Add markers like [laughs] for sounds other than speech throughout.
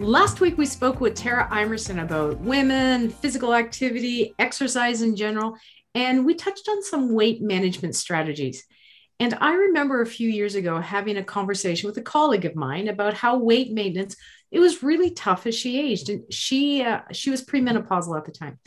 Last week, we spoke with Tara Imerson about women, physical activity, exercise in general, and we touched on some weight management strategies. And I remember a few years ago having a conversation with a colleague of mine about how weight maintenance it was really tough as she aged, and she uh, she was premenopausal at the time.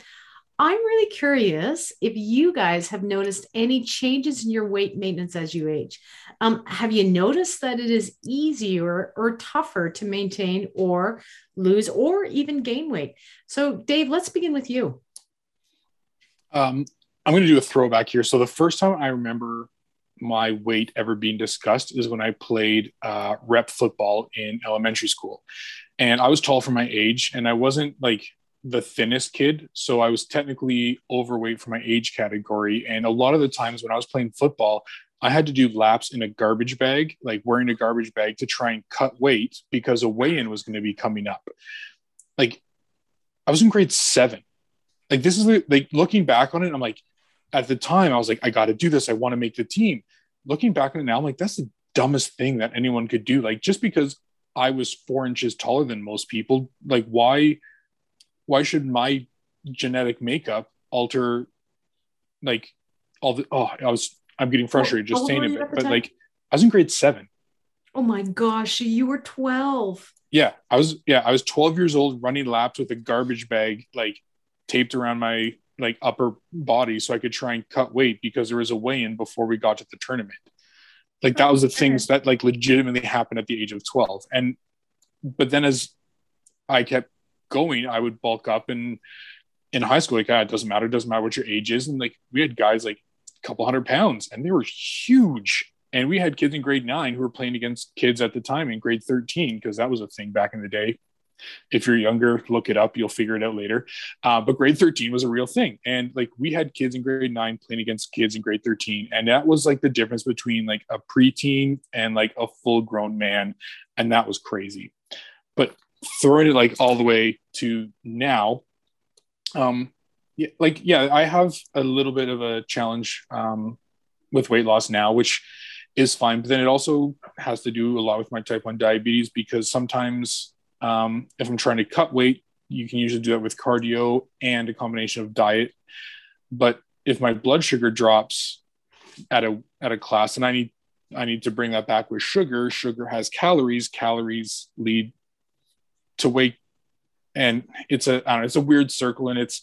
I'm really curious if you guys have noticed any changes in your weight maintenance as you age. Um, have you noticed that it is easier or tougher to maintain or lose or even gain weight? So, Dave, let's begin with you. Um, I'm going to do a throwback here. So, the first time I remember my weight ever being discussed is when I played uh, rep football in elementary school. And I was tall for my age, and I wasn't like the thinnest kid. So I was technically overweight for my age category. And a lot of the times when I was playing football, I had to do laps in a garbage bag, like wearing a garbage bag to try and cut weight because a weigh in was going to be coming up. Like I was in grade seven. Like this is like looking back on it, I'm like, at the time, I was like, I got to do this. I want to make the team. Looking back on it now, I'm like, that's the dumbest thing that anyone could do. Like just because I was four inches taller than most people, like why? Why should my genetic makeup alter like all the oh I was I'm getting frustrated just saying it, but like I was in grade seven. Oh my gosh, you were 12. Yeah, I was yeah, I was 12 years old running laps with a garbage bag like taped around my like upper body so I could try and cut weight because there was a weigh-in before we got to the tournament. Like that oh, was the things that like legitimately happened at the age of 12. And but then as I kept going, I would bulk up and in high school, like, ah, it doesn't matter. It doesn't matter what your age is. And like, we had guys like a couple hundred pounds and they were huge. And we had kids in grade nine who were playing against kids at the time in grade 13, because that was a thing back in the day. If you're younger, look it up. You'll figure it out later. Uh, but grade 13 was a real thing. And like we had kids in grade nine playing against kids in grade 13. And that was like the difference between like a preteen and like a full grown man. And that was crazy. But throwing it like all the way to now. Um yeah, like yeah i have a little bit of a challenge um with weight loss now which is fine but then it also has to do a lot with my type 1 diabetes because sometimes um if i'm trying to cut weight you can usually do that with cardio and a combination of diet. But if my blood sugar drops at a at a class and i need i need to bring that back with sugar sugar has calories calories lead to weight and it's a know, it's a weird circle and it's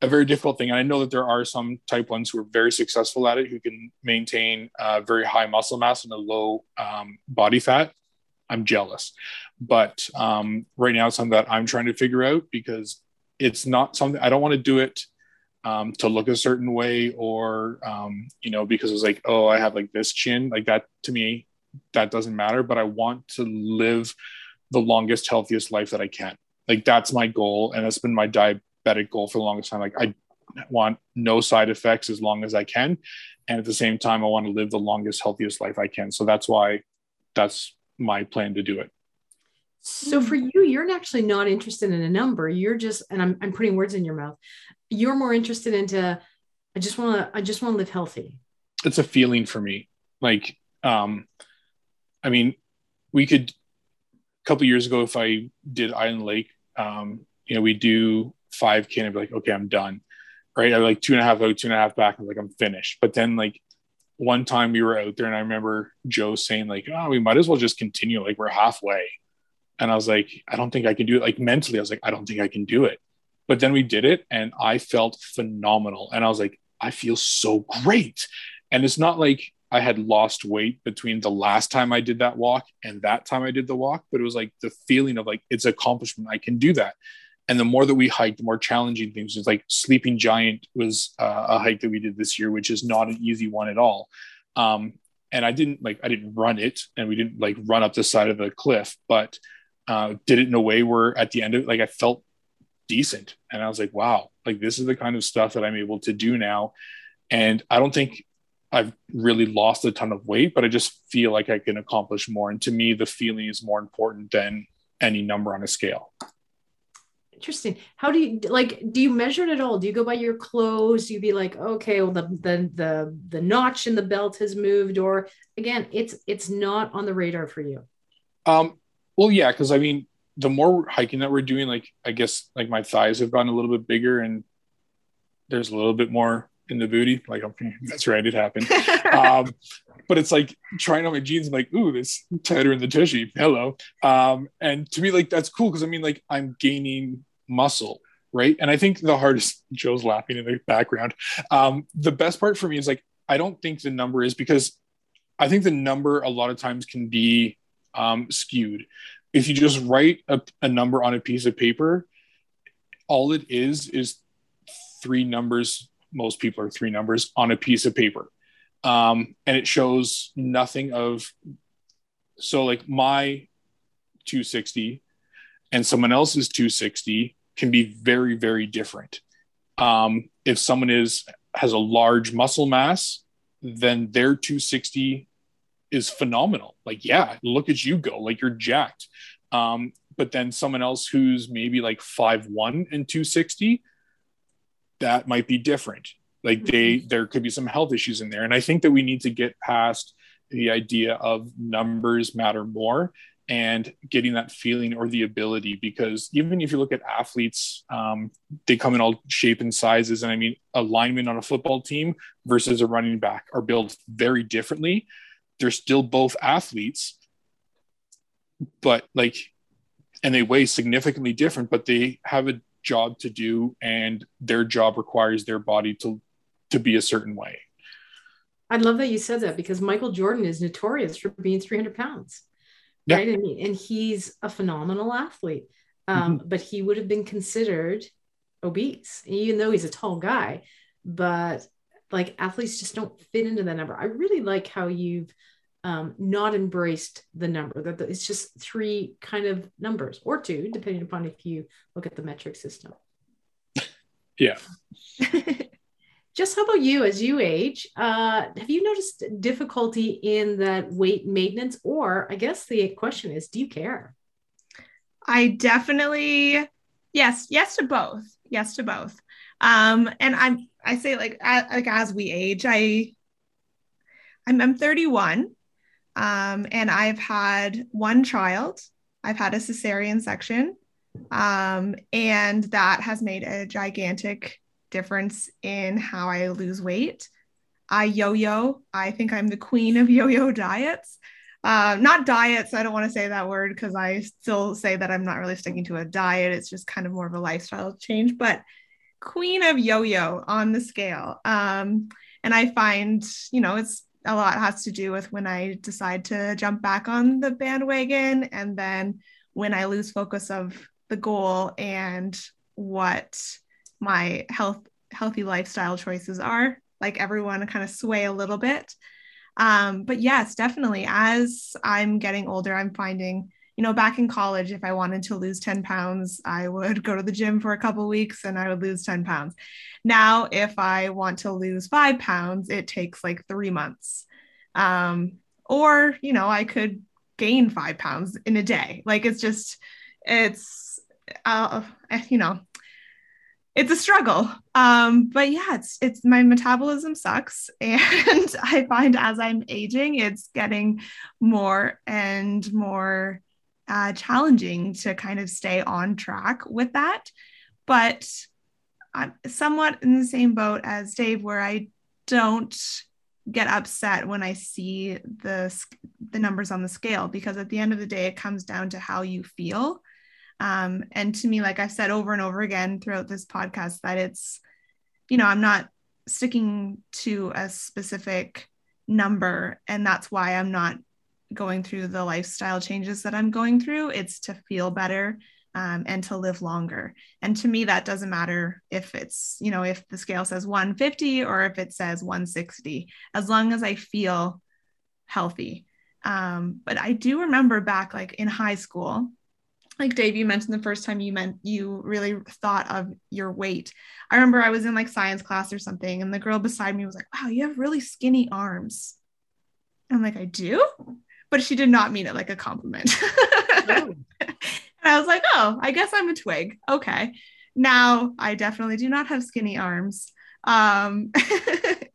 a very difficult thing. And i know that there are some type ones who are very successful at it who can maintain uh, very high muscle mass and a low um, body fat. I'm jealous. But um, right now it's something that i'm trying to figure out because it's not something i don't want to do it um, to look a certain way or um, you know because it's like oh i have like this chin. Like that to me that doesn't matter but i want to live the longest, healthiest life that I can. Like that's my goal. And that's been my diabetic goal for the longest time. Like I want no side effects as long as I can. And at the same time, I want to live the longest, healthiest life I can. So that's why that's my plan to do it. So for you, you're actually not interested in a number. You're just, and I'm, I'm putting words in your mouth. You're more interested into, I just want to, I just want to live healthy. It's a feeling for me. Like, um, I mean, we could couple years ago, if I did Island Lake, um, you know, we do 5K and I'd be like, okay, I'm done. Right. I like two and a half out, two and a half back. I'm like, I'm finished. But then like one time we were out there and I remember Joe saying like, oh, we might as well just continue. Like we're halfway. And I was like, I don't think I can do it. Like mentally, I was like, I don't think I can do it. But then we did it and I felt phenomenal. And I was like, I feel so great. And it's not like I had lost weight between the last time I did that walk and that time I did the walk, but it was like the feeling of like it's accomplishment. I can do that. And the more that we hiked, the more challenging things. It's like Sleeping Giant was uh, a hike that we did this year, which is not an easy one at all. Um, and I didn't like I didn't run it, and we didn't like run up the side of the cliff, but uh, did it in a way where at the end of it, like I felt decent, and I was like, wow, like this is the kind of stuff that I'm able to do now. And I don't think I've really lost a ton of weight, but I just feel like I can accomplish more. And to me, the feeling is more important than any number on a scale. Interesting. How do you like? Do you measure it at all? Do you go by your clothes? Do you be like, okay, well, the the the the notch in the belt has moved, or again, it's it's not on the radar for you. Um. Well, yeah, because I mean, the more hiking that we're doing, like I guess like my thighs have gotten a little bit bigger and there's a little bit more in the booty. Like okay, that's right, it happened. [laughs] um, but it's like trying on my jeans and like, ooh, this tighter in the tushy. Hello. Um, and to me, like that's cool because I mean, like I'm gaining muscle, right? And I think the hardest Joe's laughing in the background. Um, the best part for me is like I don't think the number is because I think the number a lot of times can be um, skewed. If you just write a, a number on a piece of paper, all it is is three numbers. Most people are three numbers on a piece of paper. Um, and it shows nothing of, so like my 260 and someone else's 260 can be very, very different. Um, if someone is has a large muscle mass, then their 260 is phenomenal. Like, yeah, look at you go, like you're jacked. Um, but then someone else who's maybe like five one and 260, that might be different. Like they mm-hmm. there could be some health issues in there. And I think that we need to get past the idea of numbers matter more and getting that feeling or the ability because even if you look at athletes um, they come in all shape and sizes and i mean a lineman on a football team versus a running back are built very differently they're still both athletes but like and they weigh significantly different but they have a job to do and their job requires their body to to be a certain way i love that you said that because michael jordan is notorious for being 300 pounds yeah. right and, and he's a phenomenal athlete um, mm-hmm. but he would have been considered obese even though he's a tall guy but like athletes just don't fit into that number. I really like how you've um, not embraced the number that it's just three kind of numbers or two, depending upon if you look at the metric system. Yeah. [laughs] just how about you as you age? Uh, have you noticed difficulty in that weight maintenance? Or I guess the question is, do you care? I definitely, yes, yes to both. Yes to both. Um, and I'm I say like like as we age, I I'm, I'm 31, um, and I've had one child. I've had a cesarean section, um, and that has made a gigantic difference in how I lose weight. I yo-yo. I think I'm the queen of yo-yo diets. Uh, not diets. I don't want to say that word because I still say that I'm not really sticking to a diet. It's just kind of more of a lifestyle change. But queen of yo-yo on the scale. Um, and I find, you know, it's a lot has to do with when I decide to jump back on the bandwagon and then when I lose focus of the goal and what my health healthy lifestyle choices are. Like everyone kind of sway a little bit. Um, but yes, definitely as I'm getting older, I'm finding you know, back in college, if I wanted to lose 10 pounds, I would go to the gym for a couple weeks and I would lose 10 pounds. Now, if I want to lose five pounds, it takes like three months. Um, or, you know, I could gain five pounds in a day. Like it's just, it's, uh, you know, it's a struggle. Um, but yeah, it's it's my metabolism sucks, [laughs] and I find as I'm aging, it's getting more and more uh, challenging to kind of stay on track with that. But I'm somewhat in the same boat as Dave, where I don't get upset when I see the the numbers on the scale because at the end of the day, it comes down to how you feel. Um, and to me, like I've said over and over again throughout this podcast, that it's, you know, I'm not sticking to a specific number, and that's why I'm not going through the lifestyle changes that I'm going through. It's to feel better um, and to live longer. And to me, that doesn't matter if it's, you know, if the scale says 150 or if it says 160, as long as I feel healthy. Um, but I do remember back like in high school, like Dave, you mentioned the first time you meant you really thought of your weight. I remember I was in like science class or something, and the girl beside me was like, Wow, you have really skinny arms. I'm like, I do? But she did not mean it like a compliment. [laughs] and I was like, oh, I guess I'm a twig. Okay. Now I definitely do not have skinny arms. Um,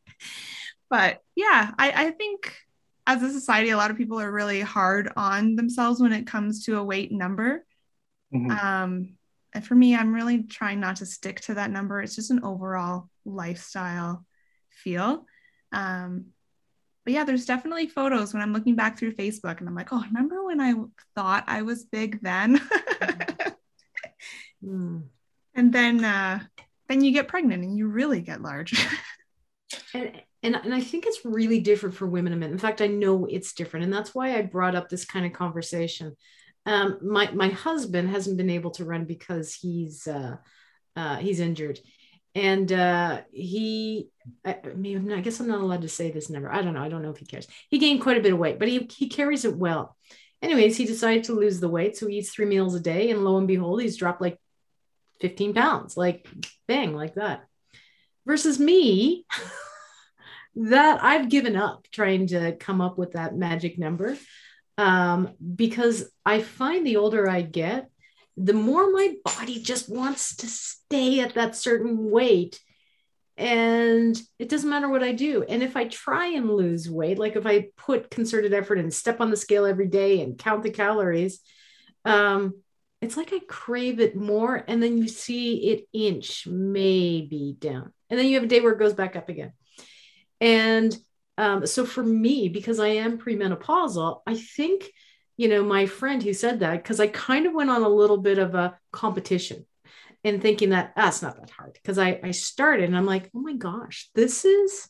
[laughs] but yeah, I, I think as a society, a lot of people are really hard on themselves when it comes to a weight number. Mm-hmm. Um, and for me, I'm really trying not to stick to that number. It's just an overall lifestyle feel. Um, but yeah, there's definitely photos when I'm looking back through Facebook and I'm like, oh, remember when I thought I was big then? [laughs] mm. And then uh, then you get pregnant and you really get large. [laughs] and, and and I think it's really different for women and men. In fact, I know it's different, and that's why I brought up this kind of conversation. Um, my my husband hasn't been able to run because he's uh, uh, he's injured, and uh, he I, mean, I guess I'm not allowed to say this number. I don't know. I don't know if he cares. He gained quite a bit of weight, but he he carries it well. Anyways, he decided to lose the weight, so he eats three meals a day, and lo and behold, he's dropped like 15 pounds, like bang, like that. Versus me, [laughs] that I've given up trying to come up with that magic number um, because I find the older I get, the more my body just wants to stay at that certain weight. And it doesn't matter what I do. And if I try and lose weight, like if I put concerted effort and step on the scale every day and count the calories, um, it's like I crave it more. And then you see it inch maybe down. And then you have a day where it goes back up again. And um, so for me, because I am premenopausal, I think, you know, my friend who said that, because I kind of went on a little bit of a competition and thinking that that's ah, not that hard. Because I, I started and I'm like, oh my gosh, this is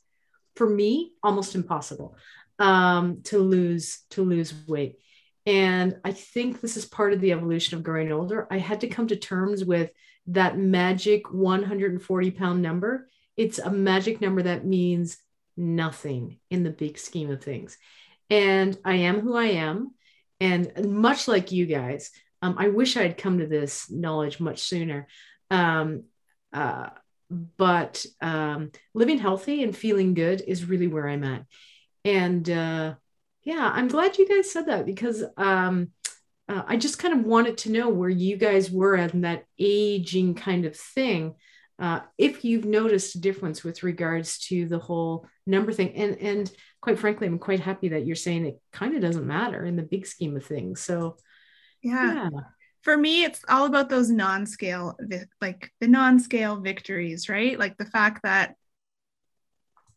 for me almost impossible um, to lose to lose weight. And I think this is part of the evolution of growing older. I had to come to terms with that magic 140 pound number. It's a magic number that means nothing in the big scheme of things. And I am who I am. And much like you guys, um, I wish I had come to this knowledge much sooner. Um, uh, but um, living healthy and feeling good is really where I'm at. And uh, yeah, I'm glad you guys said that because um, uh, I just kind of wanted to know where you guys were at that aging kind of thing uh, if you've noticed a difference with regards to the whole number thing. And and quite frankly i'm quite happy that you're saying it kind of doesn't matter in the big scheme of things. So yeah, yeah. for me it's all about those non-scale like the non-scale victories right? Like the fact that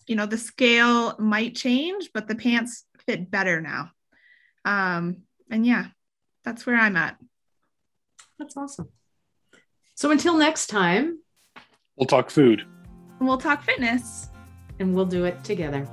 you know the scale might change but the pants fit better now. Um and yeah that's where i'm at. That's awesome. So until next time We'll talk food. And we'll talk fitness. And we'll do it together.